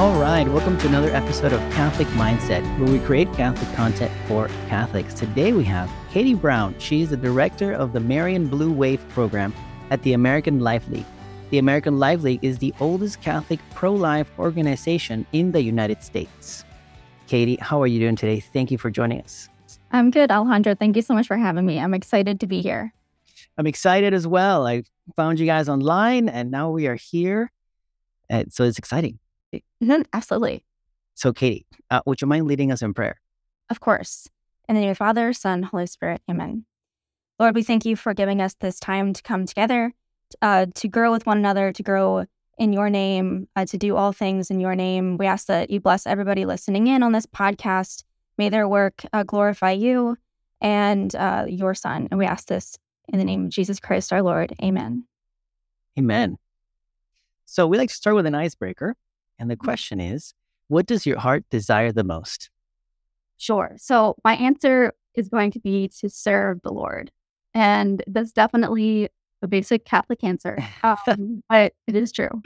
All right, welcome to another episode of Catholic Mindset, where we create Catholic content for Catholics. Today we have Katie Brown. She is the director of the Marian Blue Wave program at the American Life League. The American Life League is the oldest Catholic pro life organization in the United States. Katie, how are you doing today? Thank you for joining us. I'm good, Alejandro. Thank you so much for having me. I'm excited to be here. I'm excited as well. I found you guys online and now we are here. And so it's exciting. Absolutely. So, Katie, uh, would you mind leading us in prayer? Of course. In the name of Father, Son, Holy Spirit. Amen. Lord, we thank you for giving us this time to come together, uh, to grow with one another, to grow in your name, uh, to do all things in your name. We ask that you bless everybody listening in on this podcast. May their work uh, glorify you and uh, your Son. And we ask this in the name of Jesus Christ our Lord. Amen. Amen. So we like to start with an icebreaker. And the question is, what does your heart desire the most? Sure. So my answer is going to be to serve the Lord. And that's definitely a basic Catholic answer, um, but it is true.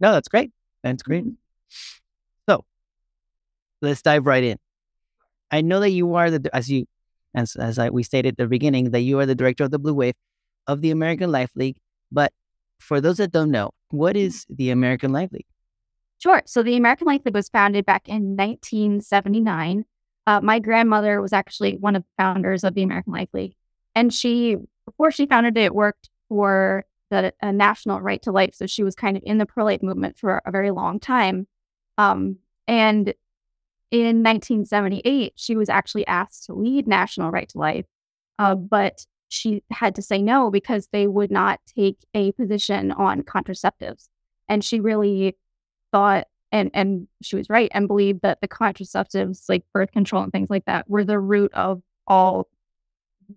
No, that's great. That's great. Mm-hmm. So let's dive right in. I know that you are the, as you, as, as I, we stated at the beginning, that you are the director of the Blue Wave of the American Life League. But for those that don't know, what is the American Life League? Sure. So the American Life League was founded back in 1979. Uh, my grandmother was actually one of the founders of the American Life League. And she, before she founded it, worked for the national right to life. So she was kind of in the pro life movement for a very long time. Um, and in 1978, she was actually asked to lead National Right to Life. Uh, but she had to say no because they would not take a position on contraceptives. And she really thought, and, and she was right, and believed that the contraceptives, like birth control and things like that, were the root of all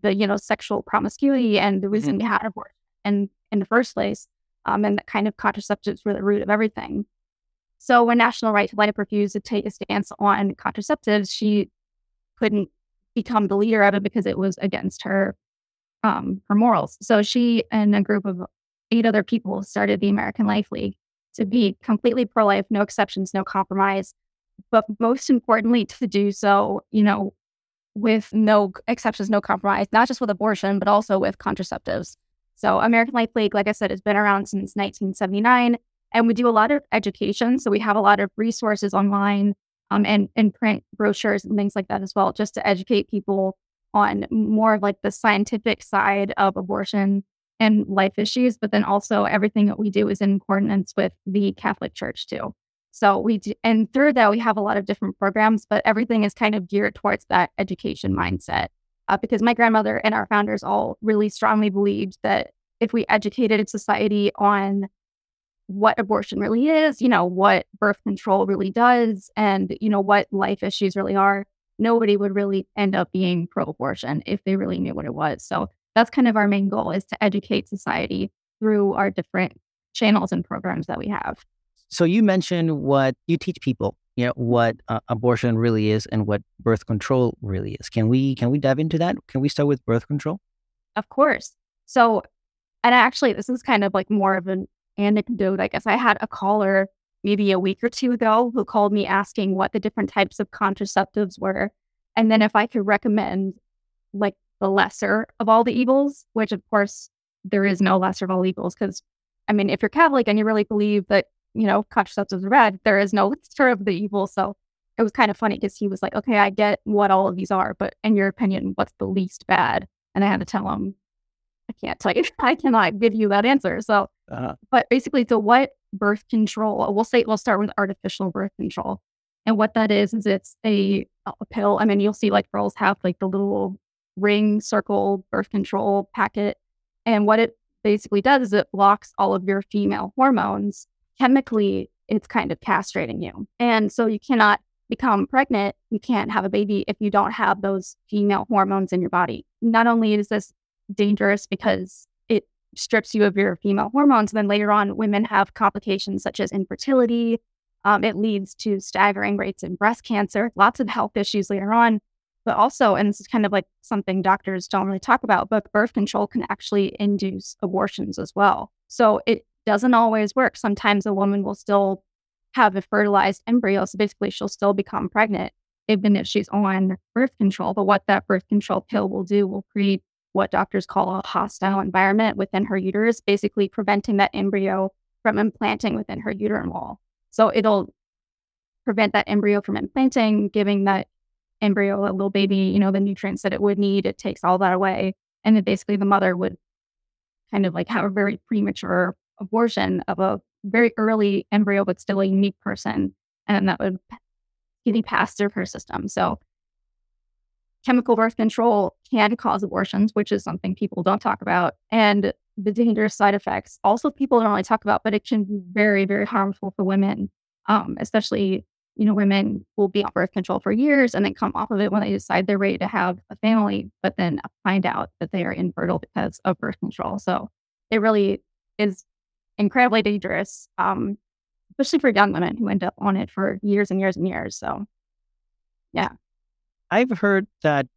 the, you know, sexual promiscuity and the reason mm-hmm. we had abortion and in the first place. Um, and that kind of contraceptives were the root of everything. So when National Right to Life refused to take a stance on contraceptives, she couldn't become the leader of it because it was against her um, her morals. So she and a group of eight other people started the American Life League to be completely pro life, no exceptions, no compromise. But most importantly, to do so, you know, with no exceptions, no compromise, not just with abortion, but also with contraceptives. So, American Life League, like I said, has been around since 1979, and we do a lot of education. So, we have a lot of resources online um, and, and print brochures and things like that as well, just to educate people on more of like the scientific side of abortion and life issues, but then also everything that we do is in accordance with the Catholic Church too. So we do, and through that we have a lot of different programs, but everything is kind of geared towards that education mindset. Uh, because my grandmother and our founders all really strongly believed that if we educated society on what abortion really is, you know, what birth control really does, and you know what life issues really are, nobody would really end up being pro abortion if they really knew what it was. So that's kind of our main goal is to educate society through our different channels and programs that we have. So you mentioned what you teach people, you know, what uh, abortion really is and what birth control really is. Can we can we dive into that? Can we start with birth control? Of course. So and actually this is kind of like more of an anecdote. I guess I had a caller maybe a week or two ago who called me asking what the different types of contraceptives were. And then if I could recommend like the lesser of all the evils, which of course there is no lesser of all evils. Because I mean, if you're Catholic and you really believe that, you know, contraceptives are bad, there is no lesser of the evil. So it was kind of funny because he was like, okay, I get what all of these are, but in your opinion, what's the least bad? And I had to tell him, I can't tell you, I cannot give you that answer. So, uh-huh. but basically, so what birth control. We'll say we'll start with artificial birth control. And what that is is it's a, a pill. I mean, you'll see like girls have like the little ring circle birth control packet. And what it basically does is it blocks all of your female hormones. Chemically, it's kind of castrating you. And so you cannot become pregnant, you can't have a baby if you don't have those female hormones in your body. Not only is this dangerous because strips you of your female hormones. And then later on, women have complications such as infertility. Um, it leads to staggering rates in breast cancer, lots of health issues later on. But also, and this is kind of like something doctors don't really talk about, but birth control can actually induce abortions as well. So it doesn't always work. Sometimes a woman will still have a fertilized embryo. So basically, she'll still become pregnant even if she's on birth control. But what that birth control pill will do will create what doctors call a hostile environment within her uterus, basically preventing that embryo from implanting within her uterine wall. So it'll prevent that embryo from implanting, giving that embryo, a little baby, you know, the nutrients that it would need. It takes all that away. And then basically the mother would kind of like have a very premature abortion of a very early embryo, but still a unique person. And that would getting passed through her system. So chemical birth control can cause abortions, which is something people don't talk about. And the dangerous side effects also people don't really talk about, but it can be very, very harmful for women, um, especially you know, women will be on birth control for years and then come off of it when they decide they're ready to have a family, but then find out that they are infertile because of birth control. So it really is incredibly dangerous, um, especially for young women who end up on it for years and years and years. So, yeah. I've heard that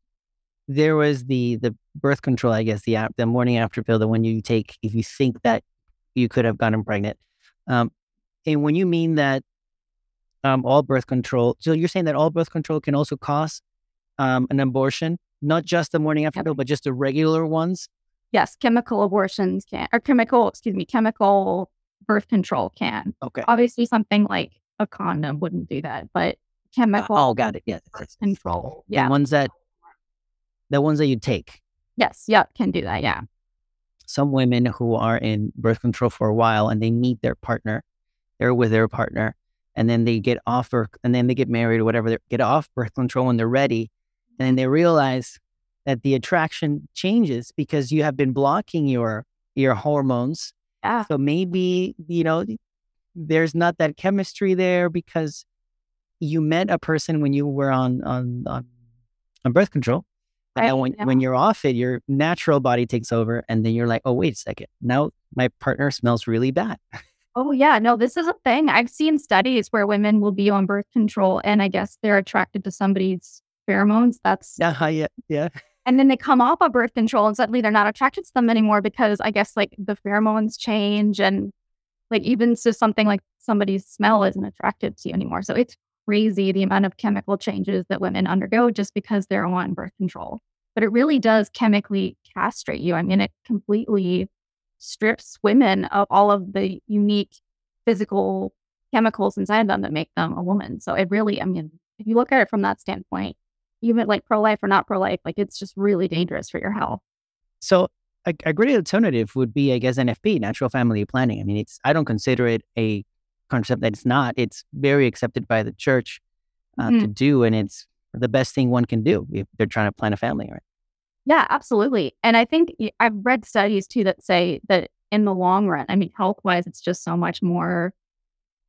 there was the the birth control, I guess the app, the morning after pill, the one you take if you think that you could have gotten pregnant. Um, and when you mean that um, all birth control. So you're saying that all birth control can also cause um, an abortion, not just the morning after pill, but just the regular ones. Yes, chemical abortions can, or chemical, excuse me, chemical birth control can. Okay. Obviously, something like a condom wouldn't do that, but chemical. Uh, oh, got it. Birth control. Yeah. The ones that, the ones that you take. Yes. Yeah. Can do that. Yeah. Some women who are in birth control for a while and they meet their partner, they're with their partner, and then they get off or and then they get married or whatever, they get off birth control when they're ready. And then they realize that the attraction changes because you have been blocking your your hormones. Yeah. So maybe, you know, there's not that chemistry there because you met a person when you were on on on, on birth control. And when, when you're off it, your natural body takes over. And then you're like, oh, wait a second. Now my partner smells really bad. Oh, yeah. No, this is a thing. I've seen studies where women will be on birth control and I guess they're attracted to somebody's pheromones. That's. Yeah. Yeah. Yeah. And then they come off of birth control and suddenly they're not attracted to them anymore because I guess like the pheromones change and like even to something like somebody's smell isn't attractive to you anymore. So it's crazy the amount of chemical changes that women undergo just because they're on birth control. But it really does chemically castrate you. I mean, it completely strips women of all of the unique physical chemicals inside them that make them a woman. So it really, I mean, if you look at it from that standpoint, even like pro life or not pro life, like it's just really dangerous for your health. So a, a, great alternative would be, I guess, NFP, natural family planning. I mean, it's I don't consider it a concept that it's not. It's very accepted by the church uh, mm-hmm. to do, and it's the best thing one can do if they're trying to plan a family, right? Yeah, absolutely. And I think I've read studies too that say that in the long run, I mean, health wise, it's just so much more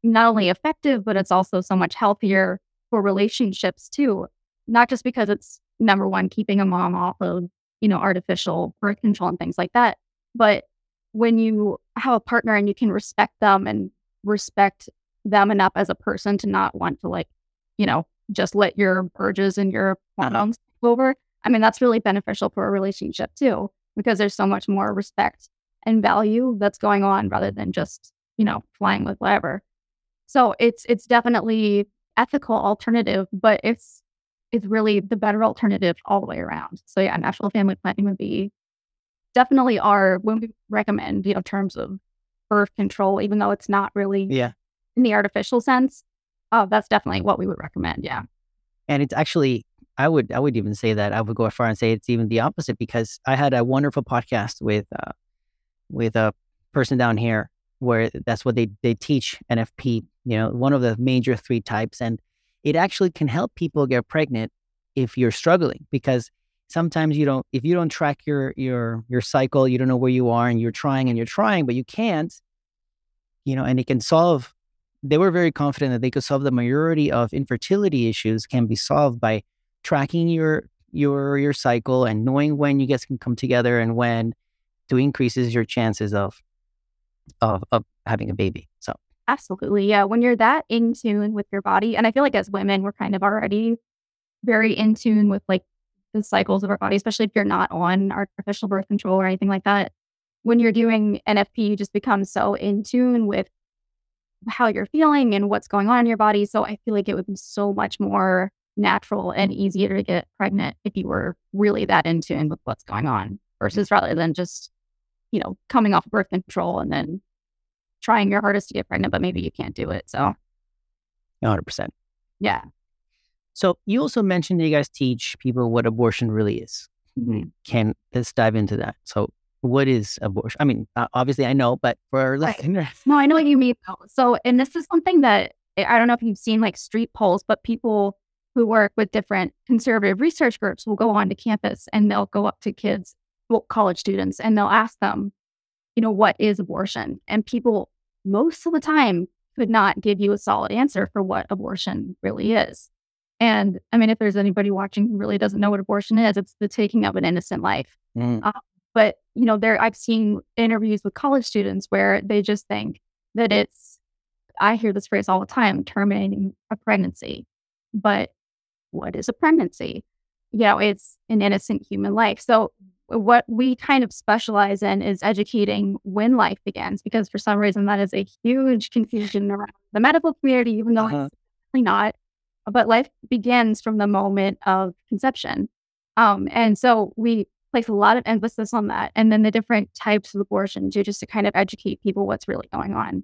not only effective, but it's also so much healthier for relationships too. Not just because it's number one, keeping a mom off of, you know, artificial birth control and things like that. But when you have a partner and you can respect them and respect them enough as a person to not want to like, you know, just let your urges and your uh-huh. over, I mean, that's really beneficial for a relationship too, because there's so much more respect and value that's going on rather than just, you know, flying with whatever. So it's it's definitely ethical alternative, but it's it's really the better alternative all the way around. So yeah, natural family planning would be definitely our when we recommend, you know, terms of birth control, even though it's not really yeah in the artificial sense. Oh, that's definitely what we would recommend. Yeah. And it's actually I would I would even say that I would go as far and say it's even the opposite because I had a wonderful podcast with uh, with a person down here where that's what they they teach NFP. You know, one of the major three types, and it actually can help people get pregnant if you're struggling because sometimes you don't if you don't track your your your cycle you don't know where you are and you're trying and you're trying but you can't you know and it can solve they were very confident that they could solve the majority of infertility issues can be solved by tracking your your your cycle and knowing when you guys can come together and when to increases your chances of of of having a baby. So absolutely, yeah. When you're that in tune with your body, and I feel like as women, we're kind of already very in tune with like the cycles of our body, especially if you're not on artificial birth control or anything like that. When you're doing NFP, you just become so in tune with how you're feeling and what's going on in your body. So I feel like it would be so much more natural and easier to get pregnant if you were really that in tune with what's going on versus rather than just, you know, coming off birth control and then trying your hardest to get pregnant, but maybe you can't do it. So 100%. Yeah. So you also mentioned that you guys teach people what abortion really is. Mm-hmm. Can let's dive into that. So what is abortion? I mean, obviously I know, but for listeners, no, I know what you mean. So, and this is something that I don't know if you've seen like street polls, but people who work with different conservative research groups will go on to campus and they'll go up to kids, well, college students, and they'll ask them, you know, what is abortion? And people most of the time could not give you a solid answer for what abortion really is. And I mean, if there's anybody watching who really doesn't know what abortion is, it's the taking of an innocent life. Mm. Uh, but you know, there I've seen interviews with college students where they just think that it's. I hear this phrase all the time: terminating a pregnancy. But what is a pregnancy? You know, it's an innocent human life. So what we kind of specialize in is educating when life begins, because for some reason that is a huge confusion around the medical community, even though uh-huh. it's really not but life begins from the moment of conception. Um, and so we place a lot of emphasis on that. And then the different types of abortion abortions, just to kind of educate people what's really going on.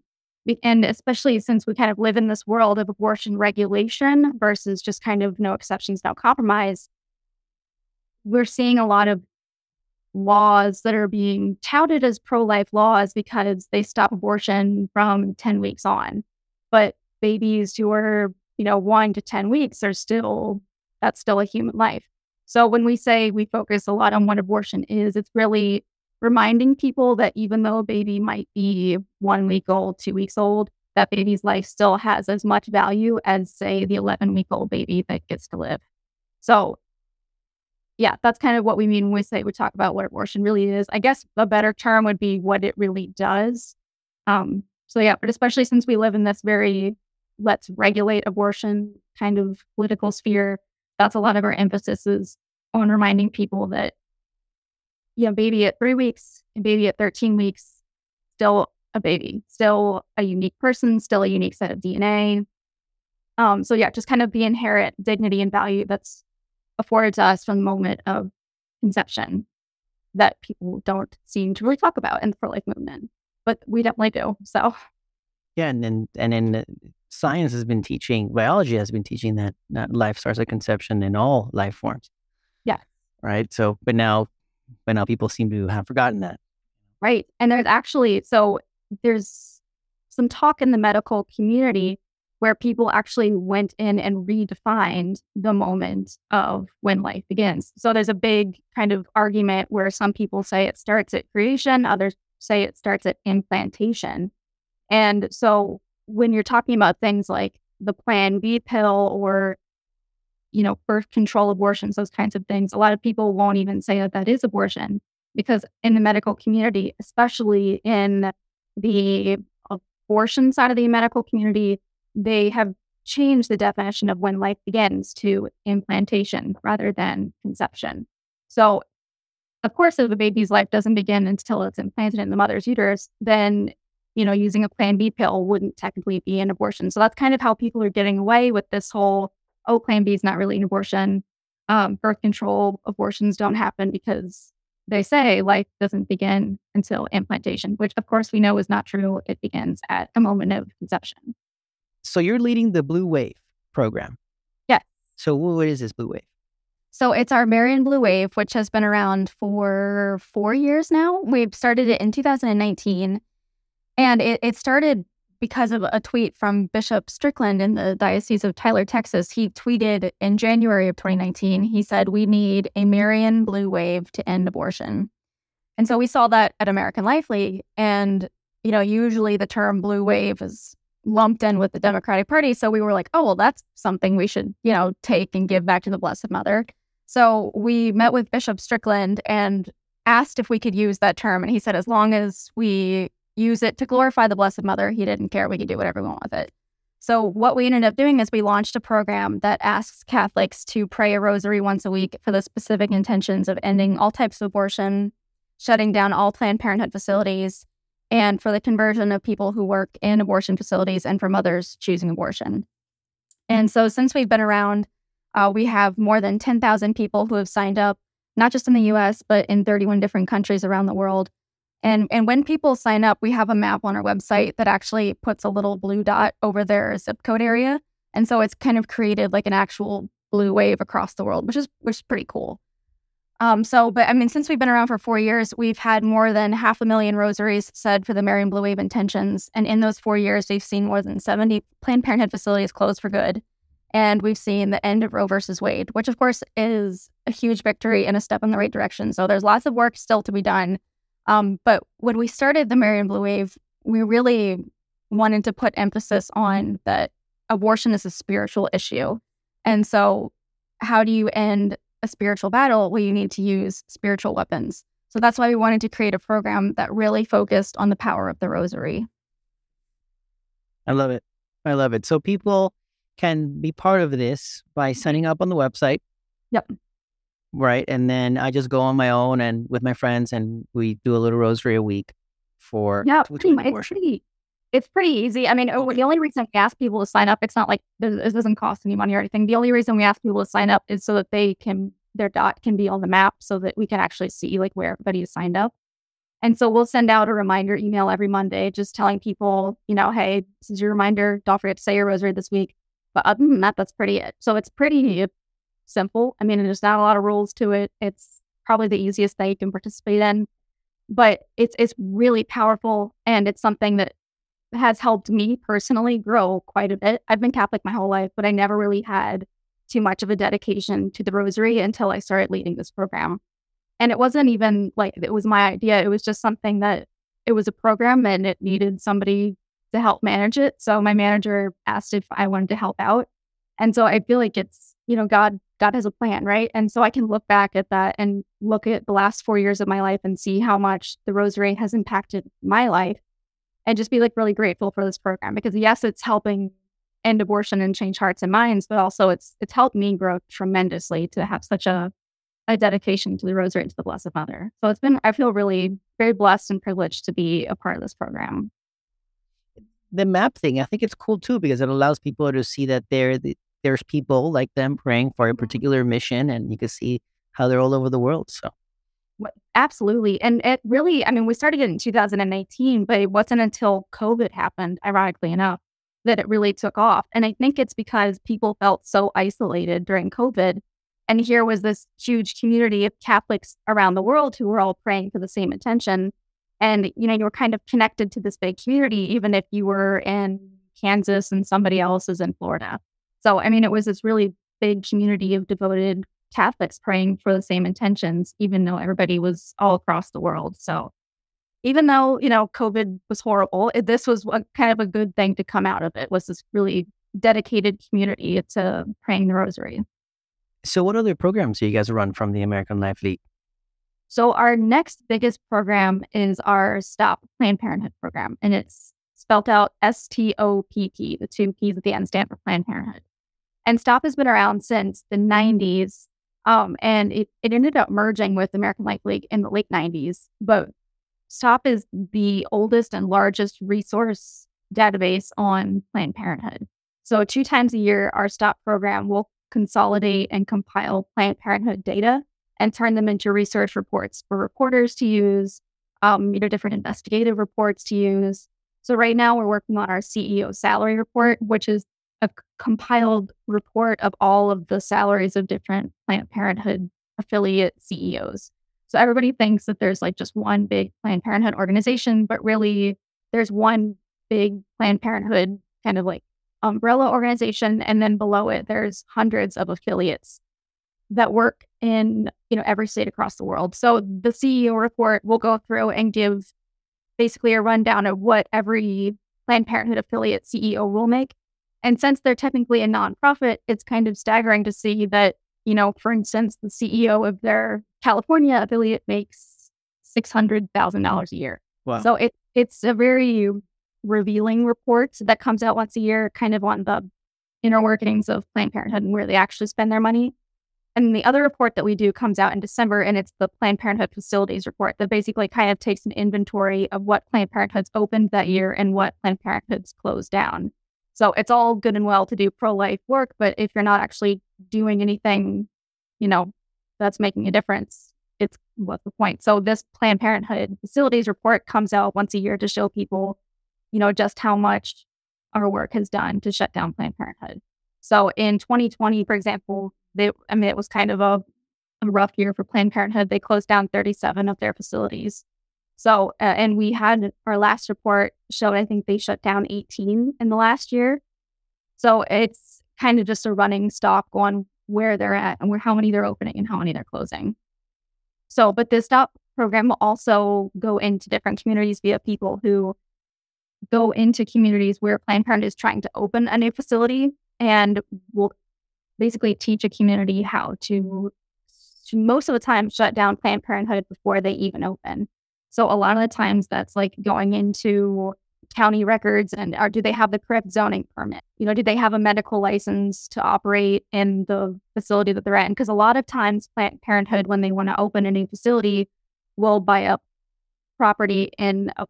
And especially since we kind of live in this world of abortion regulation versus just kind of no exceptions, no compromise, we're seeing a lot of laws that are being touted as pro life laws because they stop abortion from 10 weeks on. But babies who are you know, one to 10 weeks are still, that's still a human life. So when we say we focus a lot on what abortion is, it's really reminding people that even though a baby might be one week old, two weeks old, that baby's life still has as much value as, say, the 11 week old baby that gets to live. So, yeah, that's kind of what we mean when we say we talk about what abortion really is. I guess a better term would be what it really does. Um, so, yeah, but especially since we live in this very let's regulate abortion kind of political sphere. That's a lot of our emphasis is on reminding people that, you know, baby at three weeks and baby at 13 weeks, still a baby, still a unique person, still a unique set of DNA. Um, so yeah, just kind of the inherent dignity and value that's afforded to us from the moment of conception that people don't seem to really talk about in the pro-life movement, but we definitely do. So yeah, and then and then science has been teaching, biology has been teaching that, that life starts at conception in all life forms. Yeah. Right. So, but now, but now people seem to have forgotten that. Right. And there's actually, so there's some talk in the medical community where people actually went in and redefined the moment of when life begins. So there's a big kind of argument where some people say it starts at creation, others say it starts at implantation. And so when you're talking about things like the Plan B pill or, you know, birth control abortions, those kinds of things, a lot of people won't even say that that is abortion because in the medical community, especially in the abortion side of the medical community, they have changed the definition of when life begins to implantation rather than conception. So, of course, if a baby's life doesn't begin until it's implanted in the mother's uterus, then you know, using a plan B pill wouldn't technically be an abortion. So that's kind of how people are getting away with this whole, oh, plan B is not really an abortion. Um, birth control abortions don't happen because they say life doesn't begin until implantation, which of course we know is not true. It begins at a moment of conception. So you're leading the Blue Wave program. Yes. So what is this Blue Wave? So it's our Marian Blue Wave, which has been around for four years now. We've started it in 2019. And it, it started because of a tweet from Bishop Strickland in the Diocese of Tyler, Texas. He tweeted in January of 2019, he said, We need a Marian blue wave to end abortion. And so we saw that at American Life League. And, you know, usually the term blue wave is lumped in with the Democratic Party. So we were like, oh, well, that's something we should, you know, take and give back to the Blessed Mother. So we met with Bishop Strickland and asked if we could use that term. And he said, as long as we use it to glorify the Blessed Mother. He didn't care. We could do whatever we want with it. So, what we ended up doing is we launched a program that asks Catholics to pray a rosary once a week for the specific intentions of ending all types of abortion, shutting down all Planned Parenthood facilities, and for the conversion of people who work in abortion facilities and for mothers choosing abortion. And so, since we've been around, uh, we have more than 10,000 people who have signed up, not just in the US, but in 31 different countries around the world. And, and when people sign up, we have a map on our website that actually puts a little blue dot over their zip code area. And so it's kind of created like an actual blue wave across the world, which is which is pretty cool. Um, so, but I mean, since we've been around for four years, we've had more than half a million rosaries said for the Marian Blue Wave intentions. And in those four years, we've seen more than 70 Planned Parenthood facilities closed for good. And we've seen the end of Roe versus Wade, which of course is a huge victory and a step in the right direction. So there's lots of work still to be done. Um, but when we started the Marian Blue Wave, we really wanted to put emphasis on that abortion is a spiritual issue. And so, how do you end a spiritual battle? Well, you need to use spiritual weapons. So that's why we wanted to create a program that really focused on the power of the rosary. I love it. I love it. So people can be part of this by signing up on the website. Yep. Right. And then I just go on my own and with my friends and we do a little rosary a week for yeah, pretty, it's pretty it's pretty easy. I mean, oh, okay. the only reason we ask people to sign up, it's not like it doesn't cost any money or anything. The only reason we ask people to sign up is so that they can their dot can be on the map so that we can actually see like where everybody is signed up. And so we'll send out a reminder email every Monday, just telling people, you know, hey, this is your reminder. Don't forget to say your rosary this week. But other than that, that's pretty it. So it's pretty simple. I mean, there's not a lot of rules to it. It's probably the easiest that you can participate in, but it's it's really powerful and it's something that has helped me personally grow quite a bit. I've been Catholic my whole life, but I never really had too much of a dedication to the rosary until I started leading this program. And it wasn't even like it was my idea. It was just something that it was a program and it needed somebody to help manage it. So my manager asked if I wanted to help out. And so I feel like it's, you know, God God has a plan, right? And so I can look back at that and look at the last 4 years of my life and see how much the rosary has impacted my life and just be like really grateful for this program because yes, it's helping end abortion and change hearts and minds, but also it's it's helped me grow tremendously to have such a a dedication to the rosary and to the Blessed Mother. So it's been I feel really very blessed and privileged to be a part of this program the map thing, I think it's cool too because it allows people to see that there there's people like them praying for a mm-hmm. particular mission, and you can see how they're all over the world. So, absolutely, and it really, I mean, we started it in 2019, but it wasn't until COVID happened, ironically enough, that it really took off. And I think it's because people felt so isolated during COVID. And here was this huge community of Catholics around the world who were all praying for the same intention and, you know, you were kind of connected to this big community, even if you were in Kansas and somebody else is in Florida. So, I mean, it was this really big community of devoted Catholics praying for the same intentions, even though everybody was all across the world. So, even though, you know, COVID was horrible, it, this was a, kind of a good thing to come out of it was this really dedicated community to praying the rosary. So, what other programs do you guys run from the American Life League? So our next biggest program is our Stop Planned Parenthood program, and it's spelled out S T O P P. The two P's at the end stand for Planned Parenthood. And Stop has been around since the 90s, um, and it, it ended up merging with American Life League in the late 90s. But Stop is the oldest and largest resource database on Planned Parenthood. So two times a year, our Stop program will consolidate and compile Planned Parenthood data and turn them into research reports for reporters to use, um, you know, different investigative reports to use. So right now we're working on our CEO salary report, which is a compiled report of all of the salaries of different Planned Parenthood affiliate CEOs. So everybody thinks that there's like just one big Planned Parenthood organization, but really there's one big Planned Parenthood kind of like umbrella organization. And then below it, there's hundreds of affiliates that work in you know every state across the world. So the CEO report will go through and give basically a rundown of what every Planned Parenthood affiliate CEO will make. And since they're technically a nonprofit, it's kind of staggering to see that, you know, for instance, the CEO of their California affiliate makes six hundred thousand dollars a year. Wow. So it it's a very revealing report that comes out once a year, kind of on the inner workings of Planned Parenthood and where they actually spend their money. And the other report that we do comes out in December, and it's the Planned Parenthood facilities report that basically kind of takes an inventory of what Planned Parenthoods opened that year and what Planned Parenthoods closed down. So it's all good and well to do pro life work, but if you're not actually doing anything, you know, that's making a difference, it's what's the point? So this Planned Parenthood facilities report comes out once a year to show people, you know, just how much our work has done to shut down Planned Parenthood. So in 2020, for example, they, I mean, it was kind of a, a rough year for Planned Parenthood. They closed down 37 of their facilities. So, uh, and we had our last report showed, I think they shut down 18 in the last year. So it's kind of just a running stock on where they're at and where, how many they're opening and how many they're closing. So, but this stop program will also go into different communities via people who go into communities where Planned Parenthood is trying to open a new facility and will basically teach a community how to, to most of the time shut down Planned Parenthood before they even open. So a lot of the times that's like going into county records and are, do they have the correct zoning permit? You know, do they have a medical license to operate in the facility that they're in? Because a lot of times Planned Parenthood, when they want to open a new facility, will buy up property in a,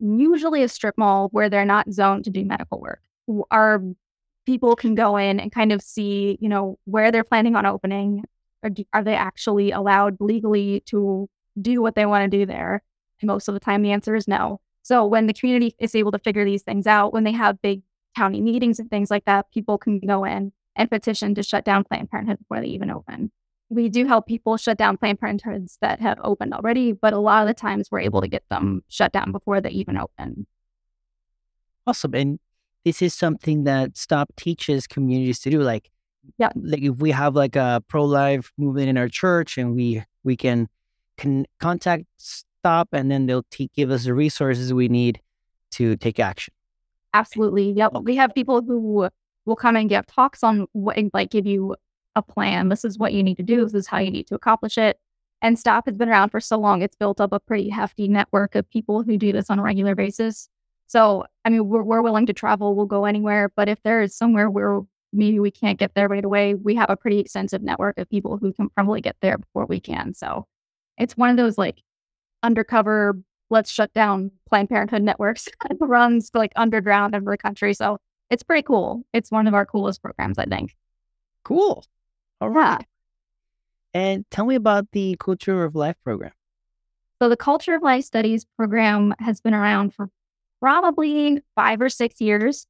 usually a strip mall where they're not zoned to do medical work. Our people can go in and kind of see, you know, where they're planning on opening. Or do, are they actually allowed legally to do what they want to do there? And most of the time, the answer is no. So when the community is able to figure these things out, when they have big county meetings and things like that, people can go in and petition to shut down Planned Parenthood before they even open. We do help people shut down Planned Parenthoods that have opened already, but a lot of the times we're able to get them shut down before they even open. Awesome. And this is something that Stop teaches communities to do. Like, yeah, like if we have like a pro life movement in our church, and we we can can contact Stop, and then they'll t- give us the resources we need to take action. Absolutely. Yep. Okay. We have people who will come and give talks on what, like, give you a plan. This is what you need to do. This is how you need to accomplish it. And Stop has been around for so long; it's built up a pretty hefty network of people who do this on a regular basis. So, I mean, we're, we're willing to travel, we'll go anywhere. But if there is somewhere where maybe we can't get there right away, we have a pretty extensive network of people who can probably get there before we can. So it's one of those like undercover, let's shut down Planned Parenthood networks runs like underground over the country. So it's pretty cool. It's one of our coolest programs, I think. Cool. All right. Yeah. And tell me about the Culture of Life program. So the Culture of Life Studies program has been around for probably five or six years.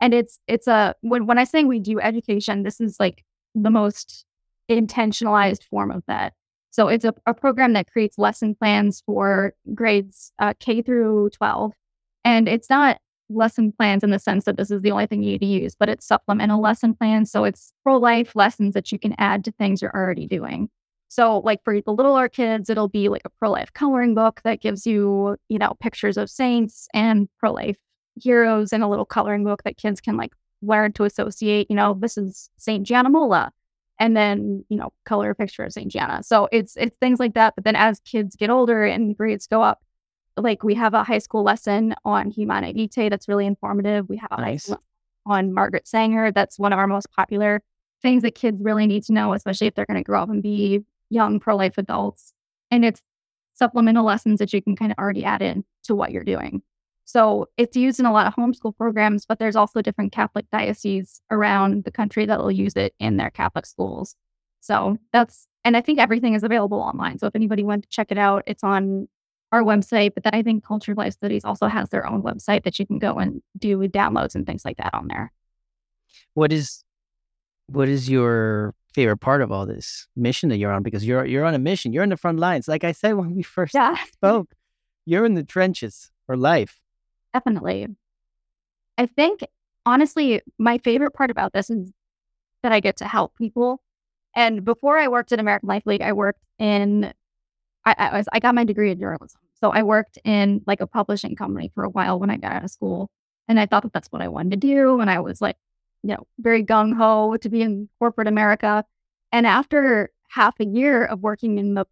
And it's it's a when when I say we do education, this is like the most intentionalized form of that. So it's a, a program that creates lesson plans for grades uh, K through 12. And it's not lesson plans in the sense that this is the only thing you need to use, but it's supplemental lesson plans. So it's pro life lessons that you can add to things you're already doing. So, like for the littler kids, it'll be like a pro life coloring book that gives you, you know, pictures of saints and pro life heroes and a little coloring book that kids can like learn to associate, you know, this is Saint Gianna Molla. And then, you know, color a picture of Saint Gianna. So it's it's things like that. But then as kids get older and grades go up, like we have a high school lesson on Humanae Vitae that's really informative. We have a nice. on Margaret Sanger. That's one of our most popular things that kids really need to know, especially if they're going to grow up and be young pro life adults. And it's supplemental lessons that you can kind of already add in to what you're doing. So it's used in a lot of homeschool programs, but there's also different Catholic dioceses around the country that will use it in their Catholic schools. So that's, and I think everything is available online. So if anybody wants to check it out, it's on our website. But then I think Culture Life Studies also has their own website that you can go and do downloads and things like that on there. What is, what is your favorite part of all this mission that you're on because you're you're on a mission. You're in the front lines. Like I said when we first yeah. spoke, you're in the trenches for life. Definitely. I think honestly, my favorite part about this is that I get to help people. And before I worked at American Life League, I worked in I, I was I got my degree in journalism. So I worked in like a publishing company for a while when I got out of school. And I thought that that's what I wanted to do. And I was like, you know, very gung ho to be in corporate America. And after half a year of working in the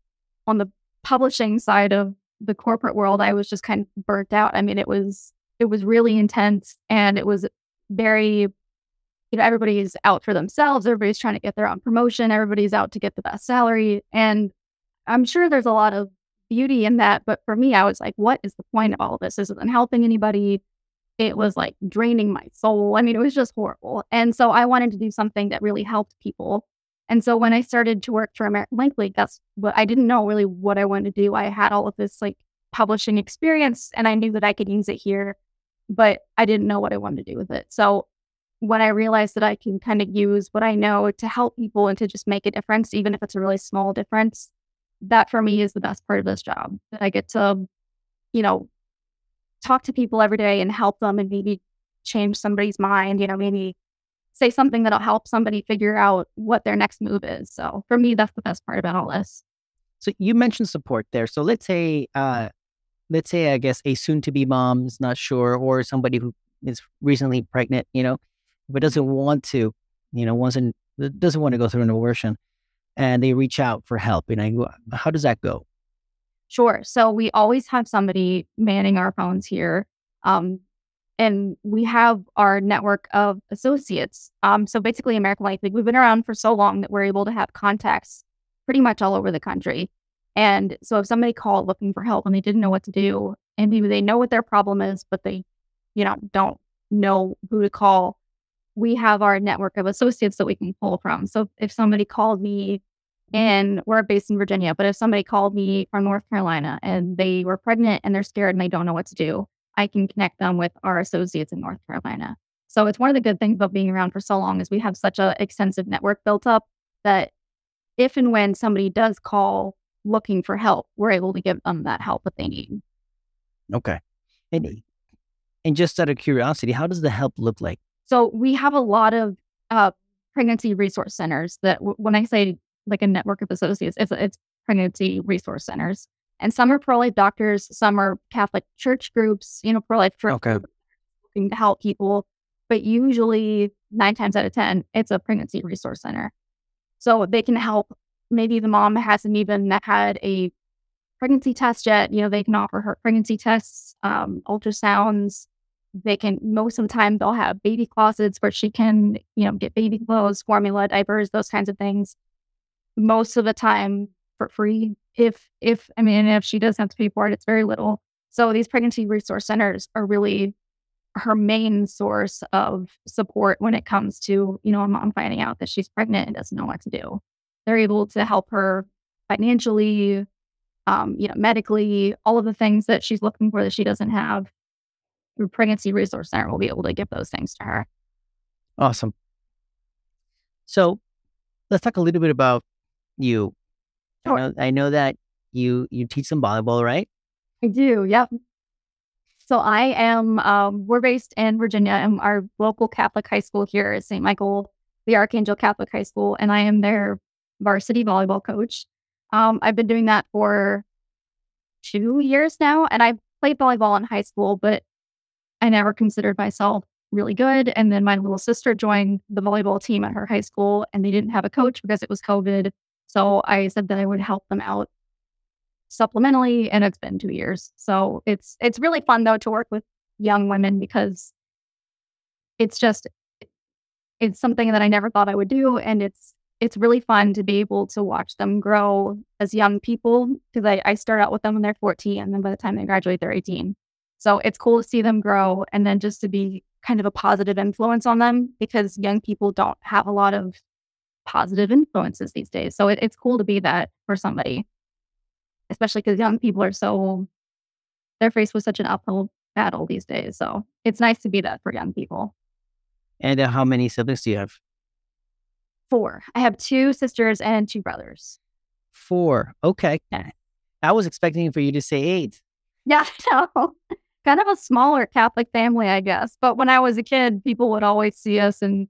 on the publishing side of the corporate world, I was just kind of burnt out. I mean, it was it was really intense and it was very you know, everybody's out for themselves. Everybody's trying to get their own promotion. Everybody's out to get the best salary. And I'm sure there's a lot of beauty in that. But for me, I was like, what is the point of all of this? This isn't helping anybody. It was like draining my soul. I mean, it was just horrible. And so I wanted to do something that really helped people. And so when I started to work for American Life League, that's what I didn't know really what I wanted to do. I had all of this like publishing experience and I knew that I could use it here, but I didn't know what I wanted to do with it. So when I realized that I can kind of use what I know to help people and to just make a difference, even if it's a really small difference, that for me is the best part of this job. That I get to, you know, talk to people every day and help them and maybe change somebody's mind, you know, maybe say something that'll help somebody figure out what their next move is. So for me, that's the best part about all this. So you mentioned support there. So let's say, uh, let's say, I guess a soon-to-be mom is not sure, or somebody who is recently pregnant, you know, but doesn't want to, you know, doesn't want to go through an abortion, and they reach out for help. You know, how does that go? Sure. So we always have somebody manning our phones here. Um, and we have our network of associates. Um, so basically, American Life we've been around for so long that we're able to have contacts pretty much all over the country. And so if somebody called looking for help and they didn't know what to do, and maybe they know what their problem is, but they, you know, don't know who to call, we have our network of associates that we can pull from. So if somebody called me and we're based in Virginia, but if somebody called me from North Carolina and they were pregnant and they're scared and they don't know what to do, I can connect them with our associates in North Carolina. So it's one of the good things about being around for so long is we have such an extensive network built up that if and when somebody does call looking for help, we're able to give them that help that they need. Okay. And and just out of curiosity, how does the help look like? So we have a lot of uh, pregnancy resource centers that w- when I say like a network of associates, it's, it's pregnancy resource centers. And some are pro life doctors, some are Catholic church groups, you know, pro life church okay. looking to help people. But usually, nine times out of 10, it's a pregnancy resource center. So they can help. Maybe the mom hasn't even had a pregnancy test yet. You know, they can offer her pregnancy tests, um, ultrasounds. They can, most of the time, they'll have baby closets where she can, you know, get baby clothes, formula, diapers, those kinds of things. Most of the time for free if if I mean if she does have to pay for it, it's very little. So these pregnancy resource centers are really her main source of support when it comes to, you know, a mom finding out that she's pregnant and doesn't know what to do. They're able to help her financially, um, you know, medically, all of the things that she's looking for that she doesn't have. Through Pregnancy Resource Center will be able to give those things to her. Awesome. So let's talk a little bit about you. Sure. I know, I know that you you teach some volleyball, right? I do. Yep. So I am. Um, we're based in Virginia, and our local Catholic high school here is St. Michael the Archangel Catholic High School, and I am their varsity volleyball coach. Um, I've been doing that for two years now, and I played volleyball in high school, but I never considered myself really good. And then my little sister joined the volleyball team at her high school, and they didn't have a coach because it was COVID. So I said that I would help them out supplementally, and it's been two years. So it's it's really fun though to work with young women because it's just it's something that I never thought I would do, and it's it's really fun to be able to watch them grow as young people because I, I start out with them when they're 14 and then by the time they graduate they're 18 so it's cool to see them grow and then just to be kind of a positive influence on them because young people don't have a lot of positive influences these days. So it, it's cool to be that for somebody, especially because young people are so, they're faced with such an uphill battle these days. So it's nice to be that for young people. And uh, how many siblings do you have? Four. I have two sisters and two brothers. Four. Okay. Yeah. I was expecting for you to say eight. Yeah, no. kind of a smaller Catholic family, I guess. But when I was a kid, people would always see us and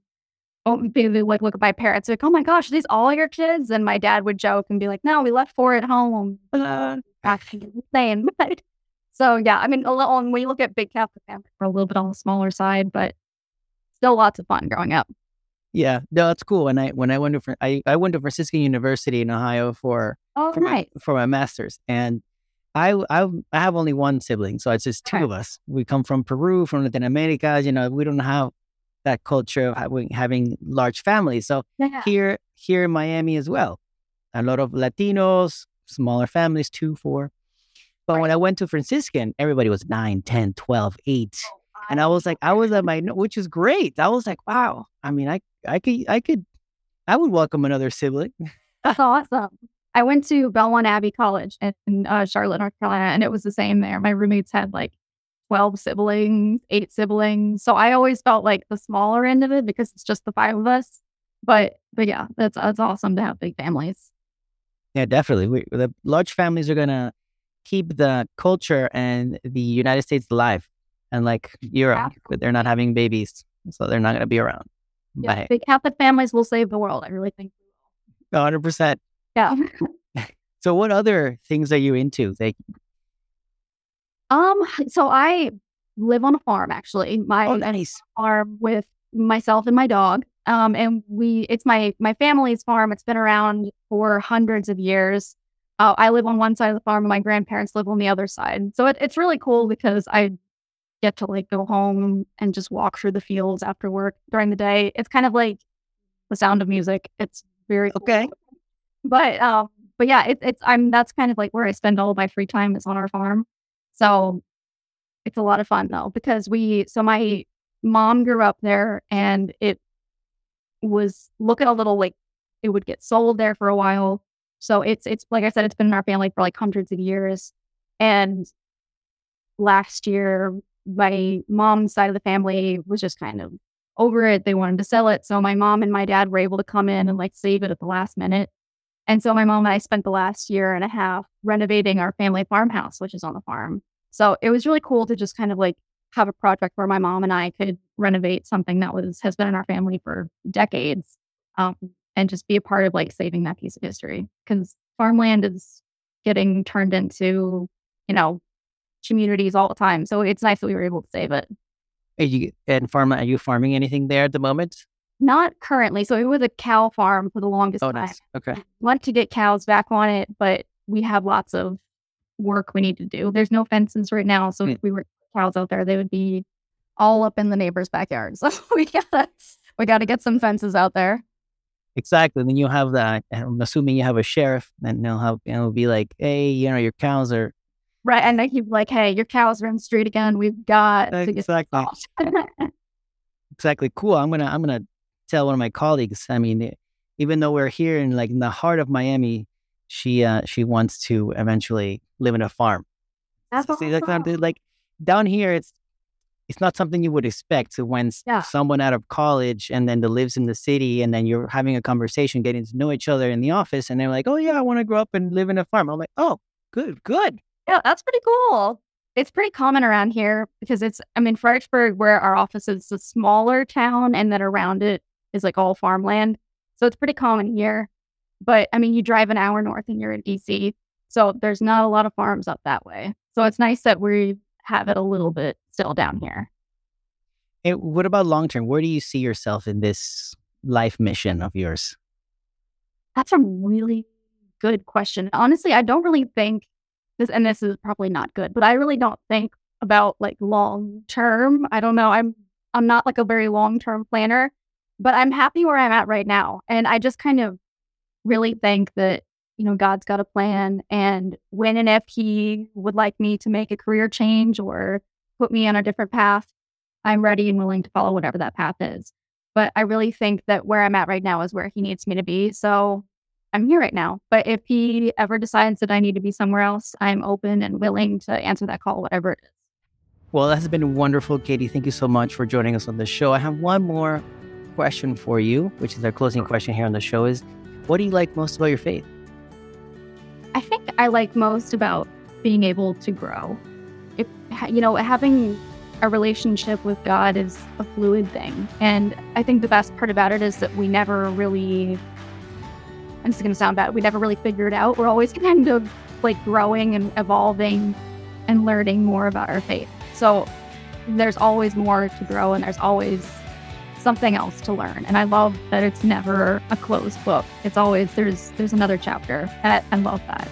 oh, they like look at my parents like, oh my gosh, these all your kids? And my dad would joke and be like, no, we left four at home. Uh, insane. so yeah, I mean, a little, when you look at big Catholic families, we're a little bit on the smaller side, but still lots of fun growing up. Yeah, no, that's cool. And I when I went to I, I went to Franciscan University in Ohio for oh, for, nice. my, for my master's, and I, I I have only one sibling, so it's just two of us. We come from Peru, from Latin America. You know, we don't have that culture of having, having large families. So Yeah. here here in Miami as well, a lot of Latinos, smaller families, two, four. But when I went to Franciscan, everybody was 9, 10, 12, 8. And I was like, I was at my, which is great. I was like, wow. I mean, I, I could, I could, I would welcome another sibling. That's awesome. I went to Belmont Abbey College in uh, Charlotte, North Carolina, and it was the same there. My roommates had like 12 siblings, eight siblings. So I always felt like the smaller end of it because it's just the five of us. But but yeah, that's that's awesome to have big families. Yeah, definitely. We, the large families are gonna keep the culture and the United States alive. And like Europe, but they're not having babies, so they're not gonna be around. Yeah, But big Catholic families will save the world. I really think. hundred percent. Yeah. So, what other things are you into? Like, Um. So I live on a farm. Actually, my oh, nice. farm with myself and my dog. Um, and we, it's my my family's farm. It's been around for hundreds of years. Uh, I live on one side of the farm, and my grandparents live on the other side. So it, it's really cool because I get to like go home and just walk through the fields after work during the day. It's kind of like the sound of music. It's very cool. Okay. But um, but yeah, it, it's I'm that's kind of like where I spend all of my free time is on our farm. So it's a lot of fun though because we so my mom grew up there and it was looking a little like it would get sold there for a while. So it's it's like I said, it's been in our family for like hundreds of years. And last year, my mom's side of the family was just kind of over it. They wanted to sell it. So my mom and my dad were able to come in and like save it at the last minute. And so my mom and I spent the last year and a half renovating our family farmhouse, which is on the farm. So it was really cool to just kind of like have a project where my mom and I could renovate something that was has been in our family for decades, um, and just be a part of like saving that piece of history because farmland is getting turned into you know communities all the time. So it's nice that we were able to save it. Are you and farm? Are you farming anything there at the moment? Not currently. So it was a cow farm for the longest Oh, time. nice. Okay. want to get cows back on it, but we have lots of work we need to do. There's no fences right now, so Hmm. if we were cows out there, they would be all up in the neighbor's backyard. So we gotta we gotta get some fences out there. Exactly. Then you have that. I'm assuming you have a sheriff, and they'll have. And it'll be like, hey, you know, your cows are Right. And then he'd be like, hey, your cows are in the street again. We've got to get exactly exactly cool. I'm gonna I'm gonna tell one of my colleagues. I mean, even though we're here in like in the heart of Miami, she uh she wants to eventually live in a farm. That's See, like, awesome. something- like down here, it's it's not something you would expect. So when Yeah. someone out of college and then that lives in the city, and then you're having a conversation, getting to know each other in the office, and they're like, "Oh yeah, I want to grow up and live in a farm." I'm like, "Oh, good, good." Yeah, that's pretty cool. It's pretty common around here because it's, I mean, Fredericksburg, where our office is, a smaller town, and then around it is like all farmland. So it's pretty common here. But I mean, you drive an hour north and you're in DC. So there's not a lot of farms up that way. So it's nice that we have it a little bit still down here. And what about long term? Where do you see yourself in this life mission of yours? That's a really good question. Honestly, I don't really think this, and this is probably not good, but I really don't think about like long term. I don't know. I'm I'm not like a very long term planner, but I'm happy where I'm at right now, and I just kind of really think that you know God's got a plan, and when and if He would like me to make a career change or put me on a different path, I'm ready and willing to follow whatever that path is. But I really think that where I'm at right now is where He needs me to be. So I'm here right now. But if he ever decides that I need to be somewhere else, I'm open and willing to answer that call, whatever it is. Well, that's been wonderful, Katie. Thank you so much for joining us on the show. I have one more question for you, which is our closing question here on the show is what do you like most about your faith? I think I like most about being able to grow. If you know, having a relationship with God is a fluid thing. And I think the best part about it is that we never really and this is gonna sound bad, we never really figure it out. We're always kind of like growing and evolving and learning more about our faith. So there's always more to grow and there's always something else to learn. And I love that it's never a closed book. It's always there's there's another chapter. And I, I love that.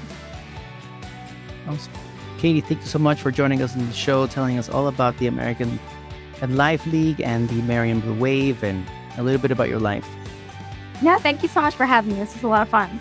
Awesome. Katie, thank you so much for joining us on the show, telling us all about the American at Life League and the Marian Blue Wave and a little bit about your life. Yeah, thank you so much for having me. This is a lot of fun.